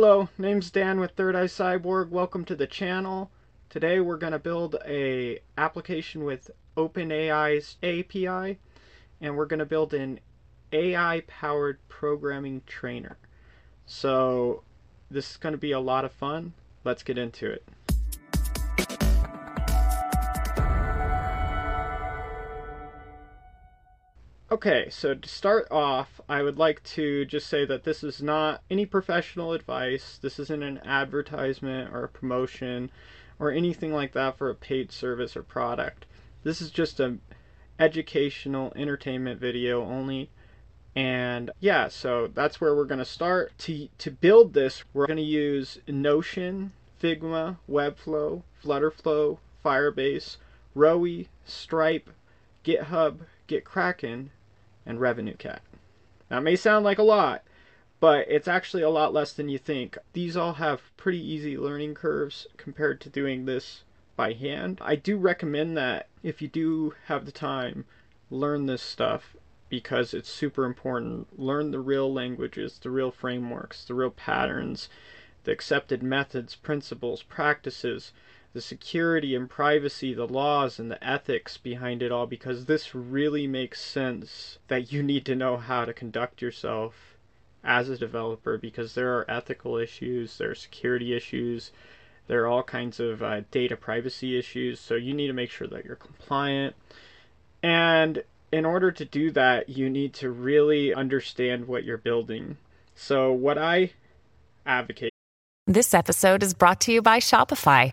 Hello, name's Dan with Third Eye Cyborg. Welcome to the channel. Today we're going to build a application with OpenAI's API and we're going to build an AI powered programming trainer. So this is going to be a lot of fun. Let's get into it. Okay, so to start off, I would like to just say that this is not any professional advice. This isn't an advertisement or a promotion or anything like that for a paid service or product. This is just an educational entertainment video only. And yeah, so that's where we're going to start. To, to build this, we're going to use Notion, Figma, Webflow, Flutterflow, Firebase, Rowy, Stripe, GitHub, GitKraken, and RevenueCat. That may sound like a lot, but it's actually a lot less than you think. These all have pretty easy learning curves compared to doing this by hand. I do recommend that if you do have the time, learn this stuff because it's super important. Learn the real languages, the real frameworks, the real patterns, the accepted methods, principles, practices the security and privacy, the laws and the ethics behind it all because this really makes sense that you need to know how to conduct yourself as a developer because there are ethical issues, there are security issues, there are all kinds of uh, data privacy issues. So you need to make sure that you're compliant. And in order to do that, you need to really understand what you're building. So, what I advocate. This episode is brought to you by Shopify.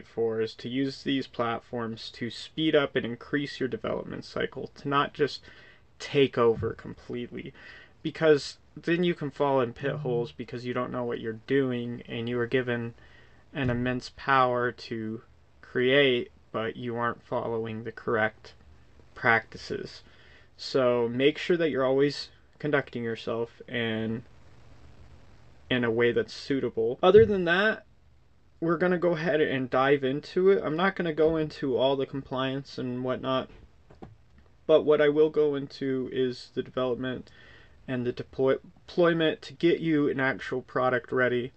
for is to use these platforms to speed up and increase your development cycle, to not just take over completely. Because then you can fall in pit mm-hmm. holes because you don't know what you're doing and you are given an immense power to create, but you aren't following the correct practices. So make sure that you're always conducting yourself and in a way that's suitable. Other than that, we're going to go ahead and dive into it. I'm not going to go into all the compliance and whatnot, but what I will go into is the development and the deploy- deployment to get you an actual product ready.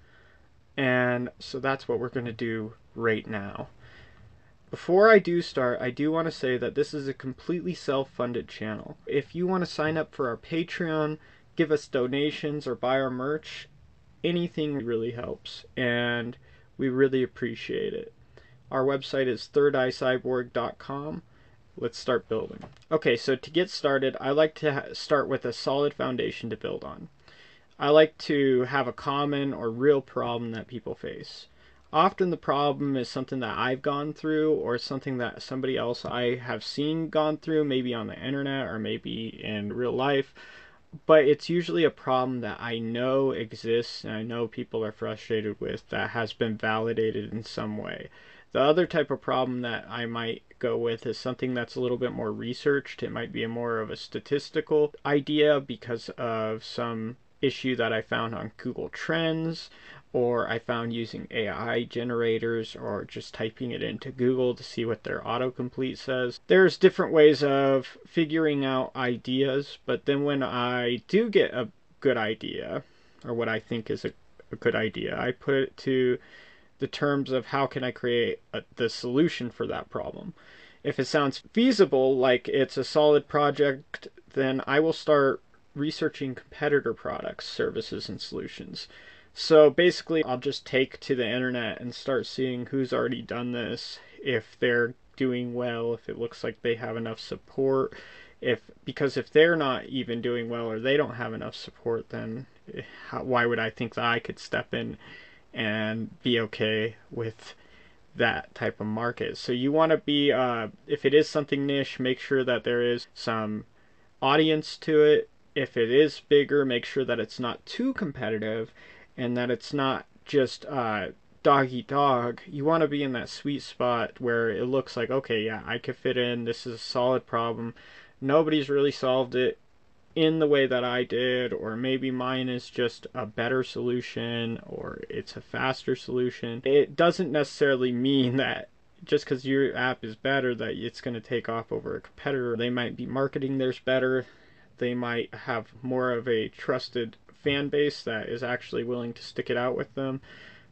And so that's what we're going to do right now. Before I do start, I do want to say that this is a completely self funded channel. If you want to sign up for our Patreon, give us donations, or buy our merch, anything really helps. And we really appreciate it. Our website is thirdeyecyborg.com. Let's start building. Okay, so to get started, I like to start with a solid foundation to build on. I like to have a common or real problem that people face. Often the problem is something that I've gone through or something that somebody else I have seen gone through, maybe on the internet or maybe in real life but it's usually a problem that I know exists and I know people are frustrated with that has been validated in some way. The other type of problem that I might go with is something that's a little bit more researched. It might be a more of a statistical idea because of some issue that I found on Google Trends or I found using AI generators or just typing it into Google to see what their autocomplete says. There's different ways of figuring out ideas, but then when I do get a good idea, or what I think is a, a good idea, I put it to the terms of how can I create a, the solution for that problem. If it sounds feasible, like it's a solid project, then I will start researching competitor products, services, and solutions So basically, I'll just take to the internet and start seeing who's already done this, if they're doing well, if it looks like they have enough support, if because if they're not even doing well or they don't have enough support, then eh, how, why would I think that I could step in and be okay with that type of market? So you want to be, uh, if it is something niche, make sure that there is some audience to it. If it is bigger, make sure that it's not too competitive and that it's not just uh, dog eat dog. You want to be in that sweet spot where it looks like, okay, yeah, I could fit in. This is a solid problem. Nobody's really solved it in the way that I did, or maybe mine is just a better solution or it's a faster solution. It doesn't necessarily mean that just because your app is better that it's going to take off over a competitor. They might be marketing theirs better. They might have more of a trusted fan base that is actually willing to stick it out with them.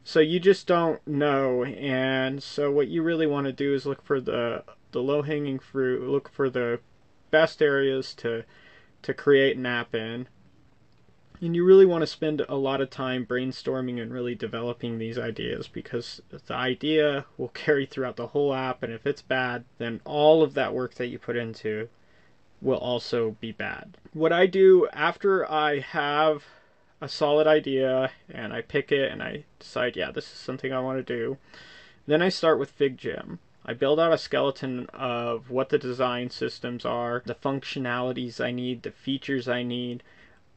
So you just don't know. And so what you really want to do is look for the the low hanging fruit, look for the best areas to to create an app in. And you really want to spend a lot of time brainstorming and really developing these ideas because the idea will carry throughout the whole app. And if it's bad, then all of that work that you put into will also be bad. What I do after I have a solid idea and I pick it and I decide, yeah, this is something I want to do, then I start with FigJam. I build out a skeleton of what the design systems are, the functionalities I need, the features I need,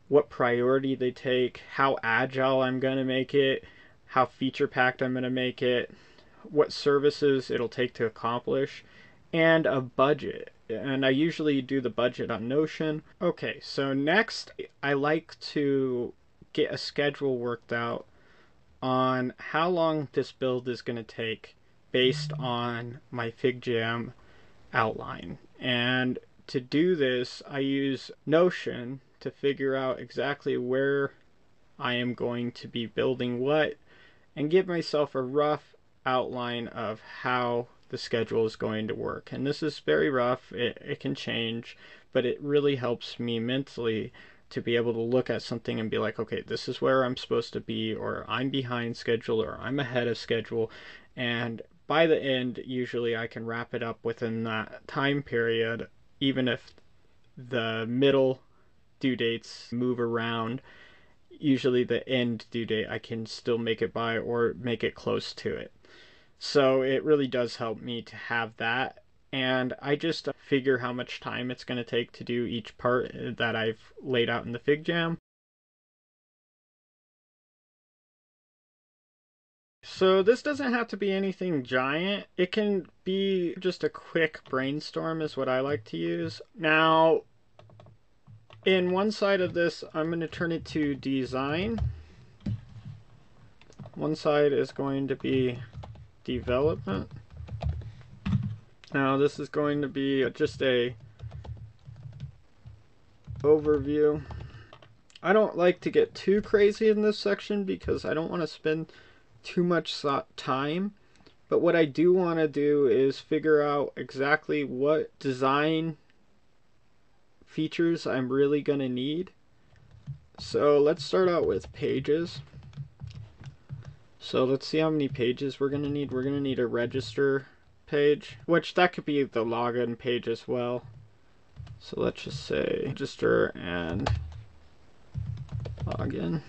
what priority they take, how agile I'm going to make it, how feature packed I'm going to make it, what services it'll take to accomplish, and a budget. And I usually do the budget on Notion. Okay, so next I like to get a schedule worked out on how long this build is going to take based mm-hmm. on my FigJam outline. And to do this, I use Notion to figure out exactly where I am going to be building what and give myself a rough outline of how the schedule is going to work. And this is very rough, it, it can change, but it really helps me mentally to be able to look at something and be like, okay, this is where I'm supposed to be, or I'm behind schedule, or I'm ahead of schedule. And by the end, usually I can wrap it up within that time period, even if the middle due dates move around. Usually, the end due date I can still make it by or make it close to it. So, it really does help me to have that. And I just figure how much time it's going to take to do each part that I've laid out in the FigJam. So this doesn't have to be anything giant. It can be just a quick brainstorm is what I like to use. Now, in one side of this, I'm going to turn it to design. One side is going to be development. Now this is going to be just a overview. I don't like to get too crazy in this section because I don't want to spend too much time. But what I do want to do is figure out exactly what design features I'm really going to need. So let's start out with pages. So let's see how many pages we're going to need. We're going to need a register page, which that could be the login page as well. So let's just say register and login.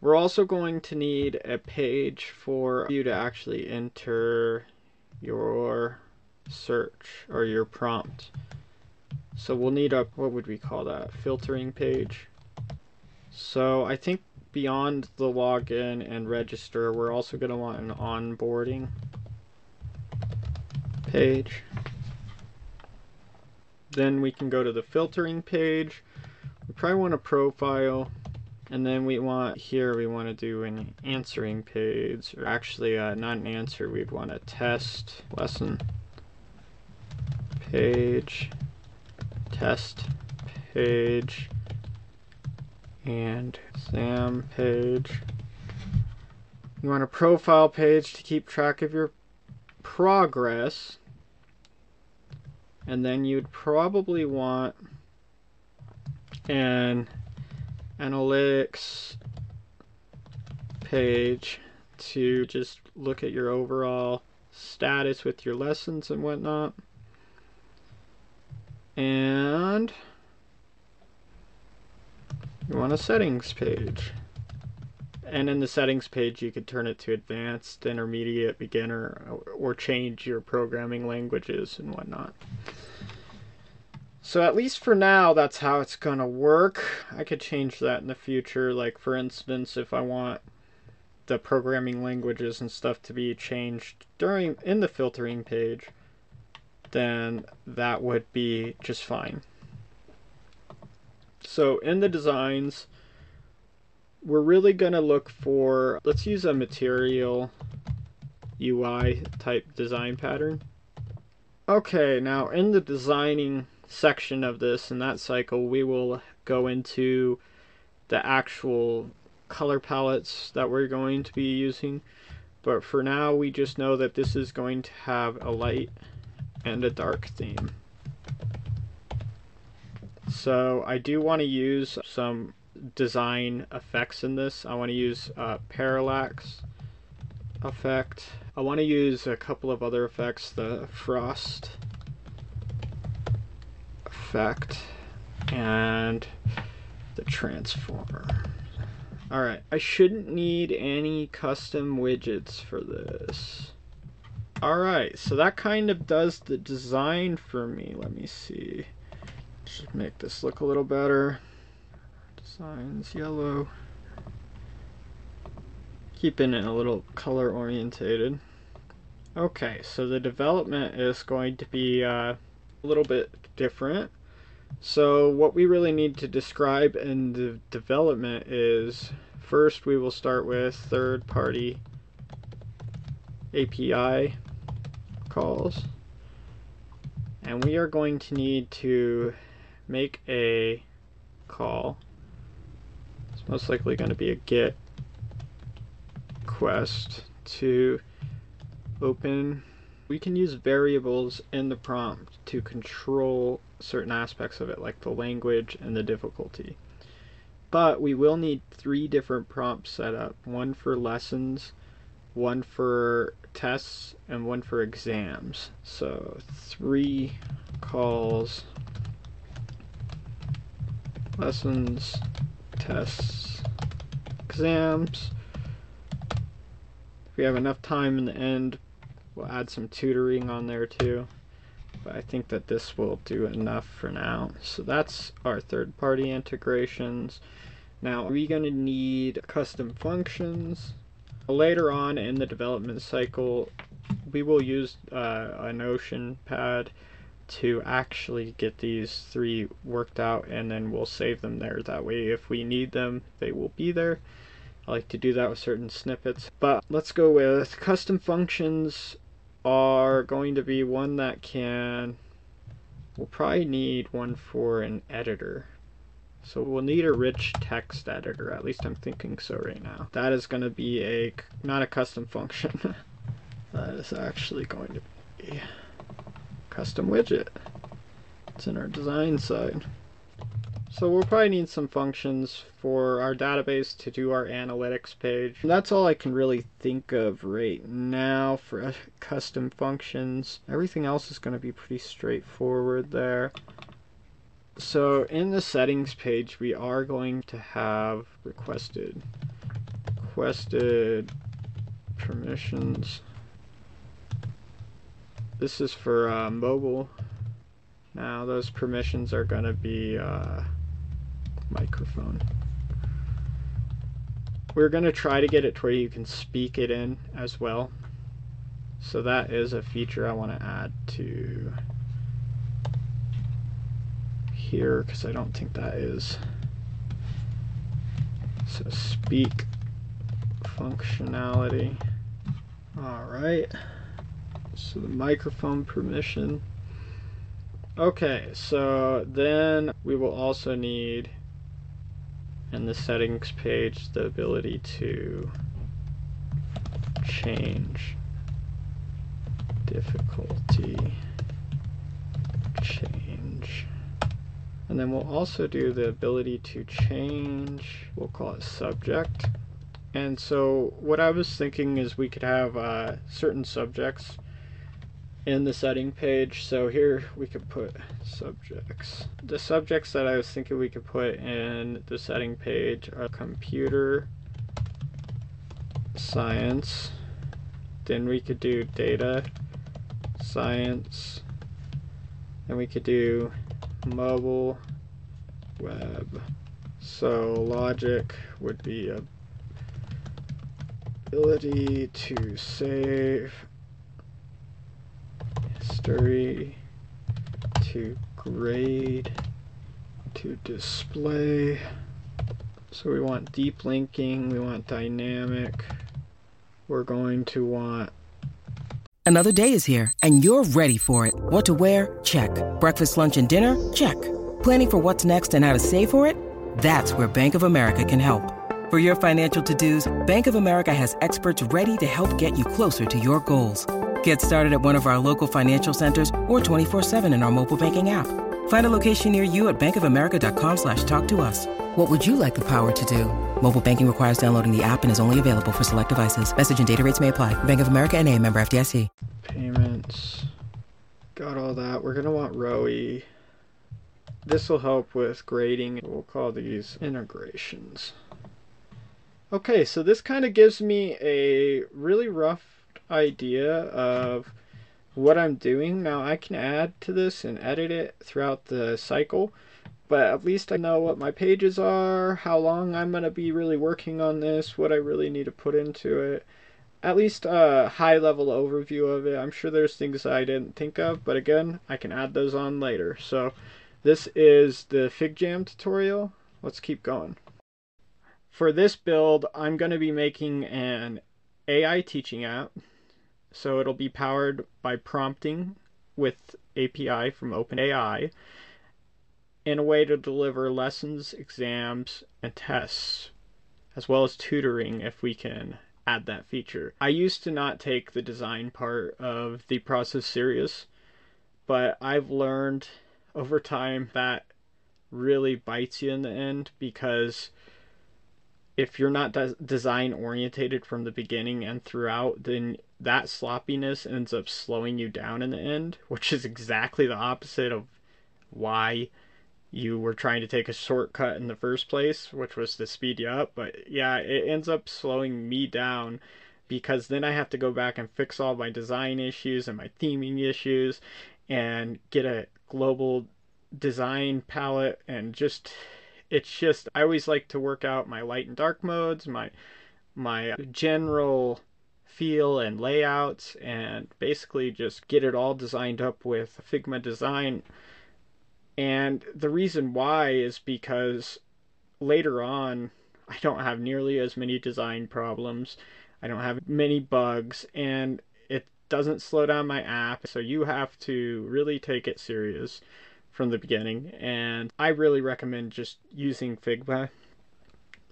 We're also going to need a page for you to actually enter your search or your prompt. So we'll need a, what would we call that, filtering page. So I think beyond the login and register, we're also going to want an onboarding page. Then we can go to the filtering page. We probably want a profile and then we want here we want to do an answering page or actually uh, not an answer we'd want a test lesson page test page and exam page you want a profile page to keep track of your progress and then you'd probably want an analytics page to just look at your overall status with your lessons and whatnot. And you want a settings page. And in the settings page, you could turn it to advanced, intermediate, beginner, or change your programming languages and whatnot. So at least for now, that's how it's gonna work. I could change that in the future. Like for instance, if I want the programming languages and stuff to be changed during in the filtering page, then that would be just fine. So in the designs, we're really gonna look for, let's use a material UI type design pattern. Okay, now in the designing section of this and that cycle, we will go into the actual color palettes that we're going to be using. But for now, we just know that this is going to have a light and a dark theme. So I do want to use some design effects in this. I want to use uh, parallax effect. I want to use a couple of other effects, the frost effect and the transformer. Alright, I shouldn't need any custom widgets for this. Alright, so that kind of does the design for me. Let me see. Just make this look a little better. Designs yellow. Keeping it a little color orientated. Okay, so the development is going to be uh, a little bit different. So what we really need to describe in the development is first we will start with third party API calls and we are going to need to make a call most likely going to be a get quest to open we can use variables in the prompt to control certain aspects of it, like the language and the difficulty. But we will need three different prompts set up one for lessons, one for tests, and one for exams. So, three calls lessons, tests, exams. If we have enough time in the end, we'll add some tutoring on there too but I think that this will do enough for now. So that's our third party integrations. Now, are we going to need custom functions? Later on in the development cycle, we will use uh, a Notion pad to actually get these three worked out and then we'll save them there. That way, if we need them, they will be there. I like to do that with certain snippets. But let's go with custom functions are going to be one that can we'll probably need one for an editor so we'll need a rich text editor at least I'm thinking so right now that is going to be a not a custom function that is actually going to be custom widget it's in our design side so we'll probably need some functions for our database to do our analytics page. And that's all I can really think of right now for custom functions. Everything else is going to be pretty straightforward there. So in the settings page, we are going to have requested, requested permissions. This is for uh, mobile. Now those permissions are going to be uh, microphone. We're going to try to get it to where you can speak it in as well. So that is a feature I want to add to here because I don't think that is. So speak functionality. Alright. So the microphone permission. Okay, so then we will also need in the settings page the ability to change difficulty. Change. And then we'll also do the ability to change we'll call it subject. And so what I was thinking is we could have uh, certain subjects in the setting page. So here we could put subjects. The subjects that I was thinking we could put in the setting page are computer science. Then we could do data science. And we could do mobile web. So logic would be ability to save history to grade to display. So we want deep linking, we want dynamic. We're going to want Another day is here and you're ready for it. What to wear? Check. Breakfast, lunch, and dinner? Check. Planning for what's next and how to save for it? That's where Bank of America can help. For your financial to-dos, Bank of America has experts ready to help get you closer to your goals. Get started at one of our local financial centers or 24-7 in our mobile banking app. Find a location near you at bankofamerica.com slash talk to us. What would you like the power to do? Mobile banking requires downloading the app and is only available for select devices. Message and data rates may apply. Bank of America and a member FDIC. payments. Got all that. We're going to want ROE. This will help with grading. We'll call these integrations. Okay, so this kind of gives me a really rough idea of what I'm doing. Now I can add to this and edit it throughout the cycle, but at least I know what my pages are, how long I'm going to be really working on this, what I really need to put into it. At least a high level overview of it. I'm sure there's things I didn't think of, but again, I can add those on later. So this is the FigJam tutorial. Let's keep going. For this build, I'm going to be making an AI teaching app. So it'll be powered by prompting with API from OpenAI in a way to deliver lessons, exams, and tests, as well as tutoring if we can add that feature. I used to not take the design part of the process serious, but I've learned over time that really bites you in the end because if you're not des- design orientated from the beginning and throughout, then that sloppiness ends up slowing you down in the end, which is exactly the opposite of why you were trying to take a shortcut in the first place, which was to speed you up. But yeah, it ends up slowing me down because then I have to go back and fix all my design issues and my theming issues and get a global design palette and just it's just I always like to work out my light and dark modes, my my general feel and layouts and basically just get it all designed up with Figma design. And the reason why is because later on I don't have nearly as many design problems. I don't have many bugs and it doesn't slow down my app. So you have to really take it serious from the beginning. And I really recommend just using Figma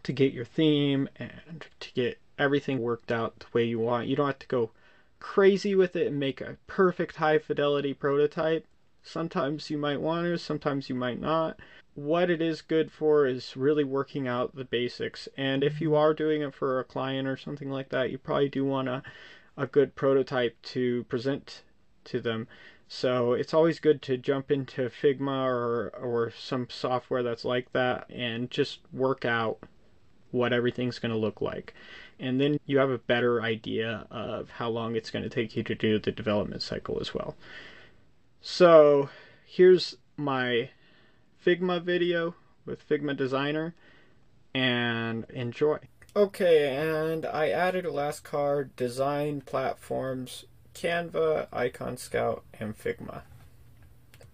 to get your theme and to get everything worked out the way you want. You don't have to go crazy with it and make a perfect high fidelity prototype. Sometimes you might want to, sometimes you might not. What it is good for is really working out the basics. And if you are doing it for a client or something like that, you probably do want a, a good prototype to present to them. So it's always good to jump into Figma or, or some software that's like that and just work out what everything's going to look like. And then you have a better idea of how long it's going to take you to do the development cycle as well. So here's my Figma video with Figma Designer and enjoy. Okay, and I added a last card design platforms Canva, Icon Scout, and Figma.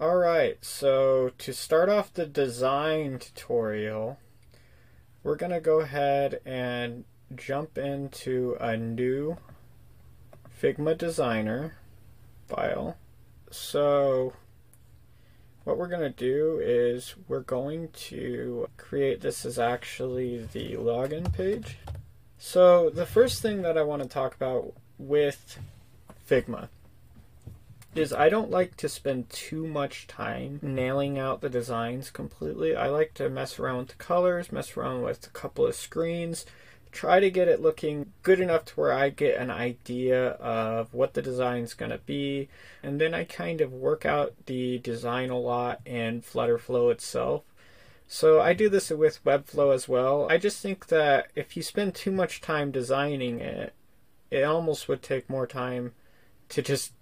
Alright, so to start off the design tutorial, we're going to go ahead and jump into a new Figma Designer file. So what we're going to do is we're going to create this as actually the login page. So the first thing that I want to talk about with Figma is I don't like to spend too much time mm. nailing out the designs completely. I like to mess around with the colors, mess around with a couple of screens, try to get it looking good enough to where I get an idea of what the design's going to be. And then I kind of work out the design a lot in Flutterflow itself. So I do this with Webflow as well. I just think that if you spend too much time designing it, it almost would take more time to just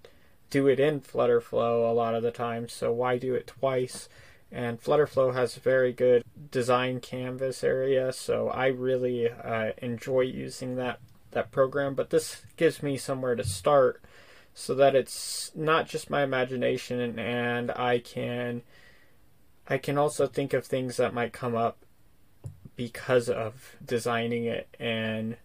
do it in Flutterflow a lot of the time. So why do it twice? And Flutterflow has a very good design canvas area, so I really uh, enjoy using that that program. But this gives me somewhere to start, so that it's not just my imagination, and I can I can also think of things that might come up because of designing it in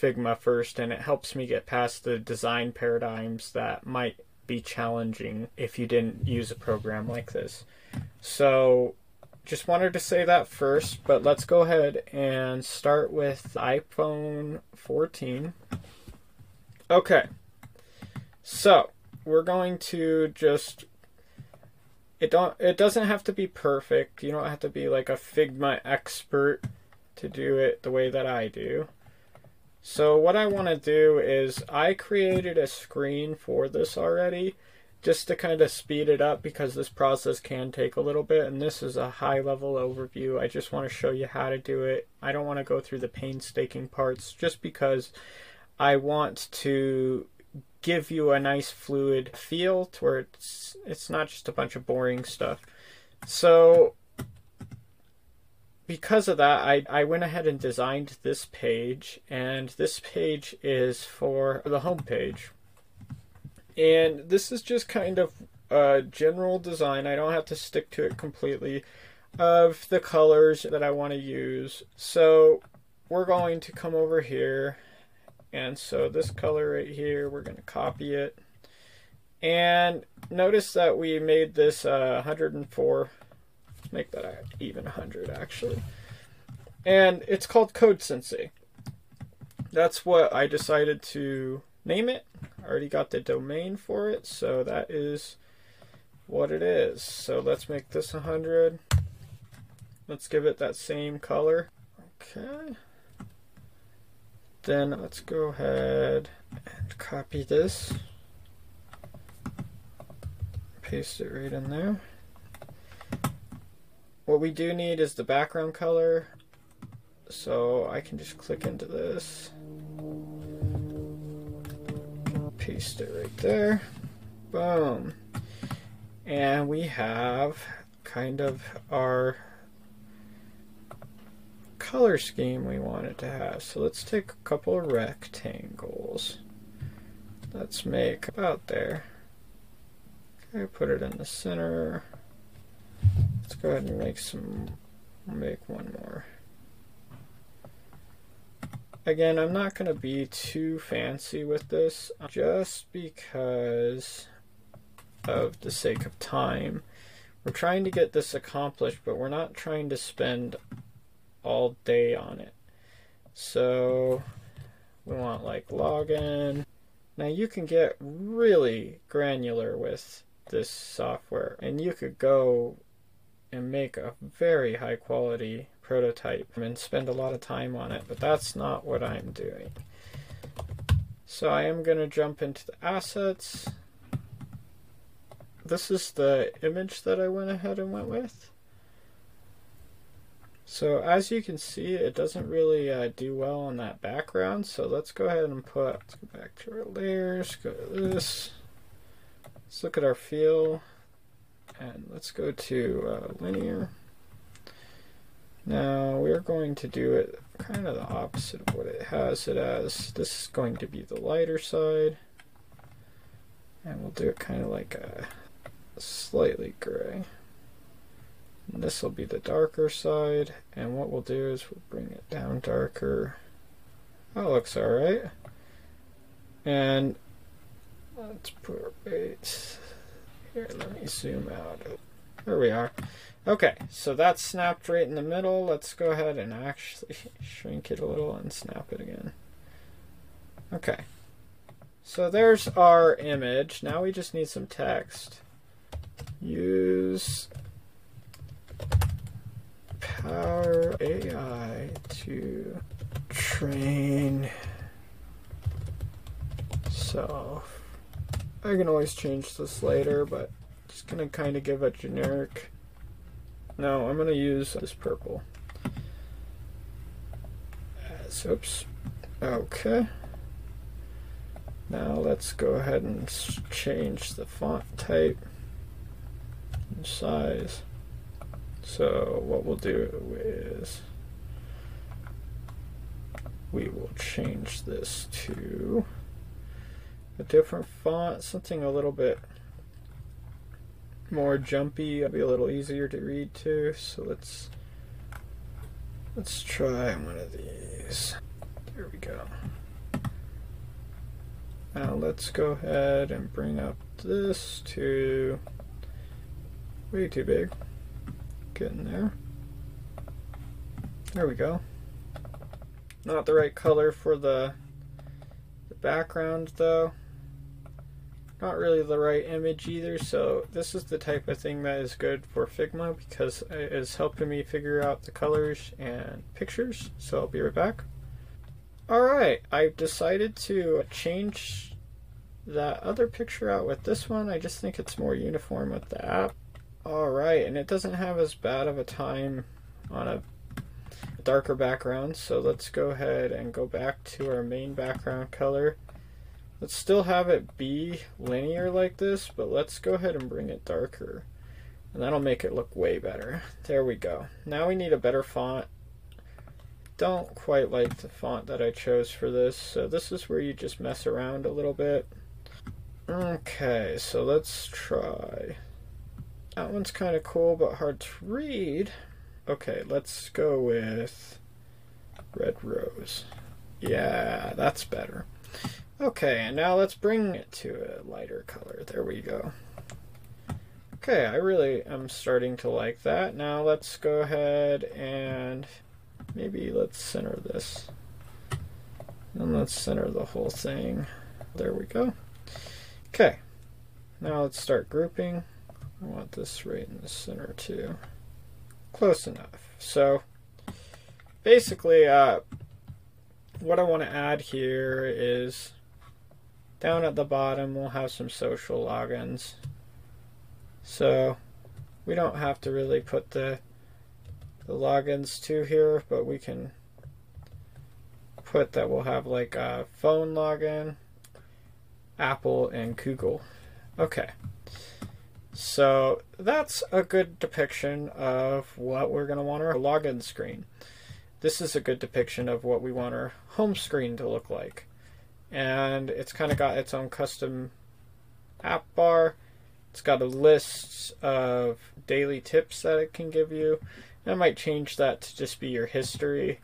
Figma first, and it helps me get past the design paradigms that might be challenging if you didn't use a program like this. So, just wanted to say that first, but let's go ahead and start with iPhone 14. Okay, so we're going to just it don't it doesn't have to be perfect. You don't have to be like a Figma expert to do it the way that I do. So what I want to do is I created a screen for this already just to kind of speed it up because this process can take a little bit and this is a high level overview. I just want to show you how to do it. I don't want to go through the painstaking parts just because I want to give you a nice fluid feel to where it's it's not just a bunch of boring stuff. So because of that, I, I went ahead and designed this page, and this page is for the home page. And this is just kind of a general design. I don't have to stick to it completely of the colors that I want to use. So we're going to come over here and so this color right here, we're going to copy it. And notice that we made this uh, 104. Let's make that even 100 actually. And it's called Code Sensei. That's what I decided to name it. I already got the domain for it, so that is what it is. So let's make this 100. Let's give it that same color. Okay. Then let's go ahead and copy this. Paste it right in there. What we do need is the background color. So I can just click into this. Paste it right there. Boom. And we have kind of our color scheme we want it to have. So let's take a couple of rectangles. Let's make about there. Okay, put it in the center. Go ahead and make some, make one more. Again, I'm not going to be too fancy with this just because of the sake of time. We're trying to get this accomplished, but we're not trying to spend all day on it. So we want like login. Now you can get really granular with this software and you could go and make a very high quality prototype and spend a lot of time on it, but that's not what I'm doing. So I am going to jump into the assets. This is the image that I went ahead and went with. So as you can see, it doesn't really uh, do well on that background. So let's go ahead and put, let's go back to our layers, go to this. Let's look at our feel. And let's go to uh, linear. Now we're going to do it kind of the opposite of what it has it as. This is going to be the lighter side. And we'll do it kind of like a slightly gray. This will be the darker side, and what we'll do is we'll bring it down darker. That looks alright. And let's put our bait here. Let me zoom out. There we are. Okay, so that's snapped right in the middle. Let's go ahead and actually shrink it a little and snap it again. Okay. So there's our image. Now we just need some text. Use Power AI to train self. I can always change this later, but just gonna kind of give a generic. No, I'm gonna use this purple. As, oops. Okay. Now let's go ahead and change the font type and size. So what we'll do is we will change this to a different font, something a little bit more jumpy, it'll be a little easier to read too. So let's let's try one of these. There we go. Now let's go ahead and bring up this to way too big. Getting there. There we go. Not the right color for the, the background though. Not really the right image either, so this is the type of thing that is good for Figma because it is helping me figure out the colors and pictures. So I'll be right back. Alright, I've decided to change that other picture out with this one. I just think it's more uniform with the app. Alright, and it doesn't have as bad of a time on a darker background, so let's go ahead and go back to our main background color. Let's still have it be linear like this, but let's go ahead and bring it darker. And that'll make it look way better. There we go. Now we need a better font don't quite like the font that I chose for this, so this is where you just mess around a little bit. Okay, so let's try. That one's kind of cool, but hard to read. Okay, let's go with Red Rose. Yeah, that's better. Okay, and now let's bring it to a lighter color. There we go. Okay, I really am starting to like that. Now let's go ahead and Maybe let's center this. And let's center the whole thing. There we go. Okay. Now let's start grouping. I want this right in the center too. Close enough. So basically, uh, what I want to add here is down at the bottom we'll have some social logins. So we don't have to really put the the logins to here, but we can put that we'll have like a phone login, Apple, and Google. Okay. So that's a good depiction of what we're going to want our login screen. This is a good depiction of what we want our home screen to look like. And it's kind of got its own custom app bar. It's got a list of daily tips that it can give you. And I might change that to just be your history.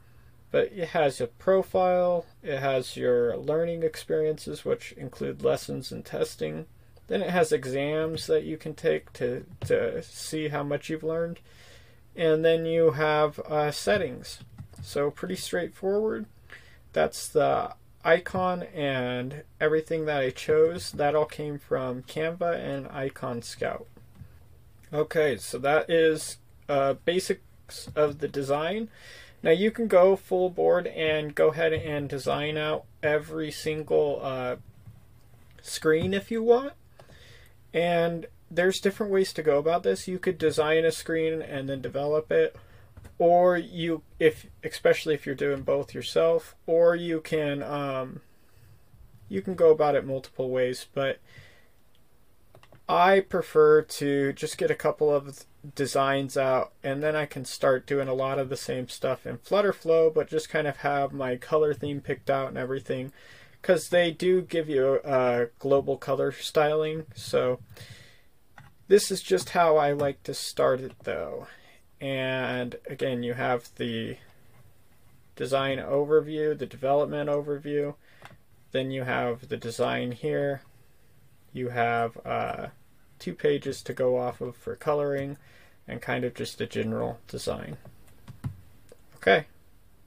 But it has a profile, it has your learning experiences, which include lessons and testing. Then it has exams that you can take to, to see how much you've learned. And then you have uh, settings. So, pretty straightforward. That's the icon and everything that I chose. That all came from Canva and Icon Scout. Okay, so that is uh, basic of the design. Now you can go full board and go ahead and design out every single uh, screen if you want. And there's different ways to go about this. You could design a screen and then develop it, or you, if especially if you're doing both yourself, or you can um, you can go about it multiple ways. But I prefer to just get a couple of designs out and then I can start doing a lot of the same stuff in Flutterflow but just kind of have my color theme picked out and everything because they do give you a global color styling so this is just how I like to start it though and again you have the design overview the development overview then you have the design here you have uh, two pages to go off of for coloring and kind of just a general design. Okay,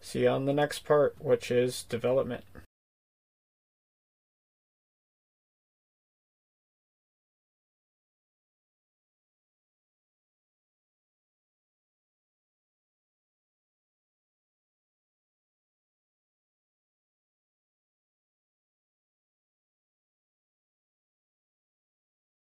see you on the next part, which is development.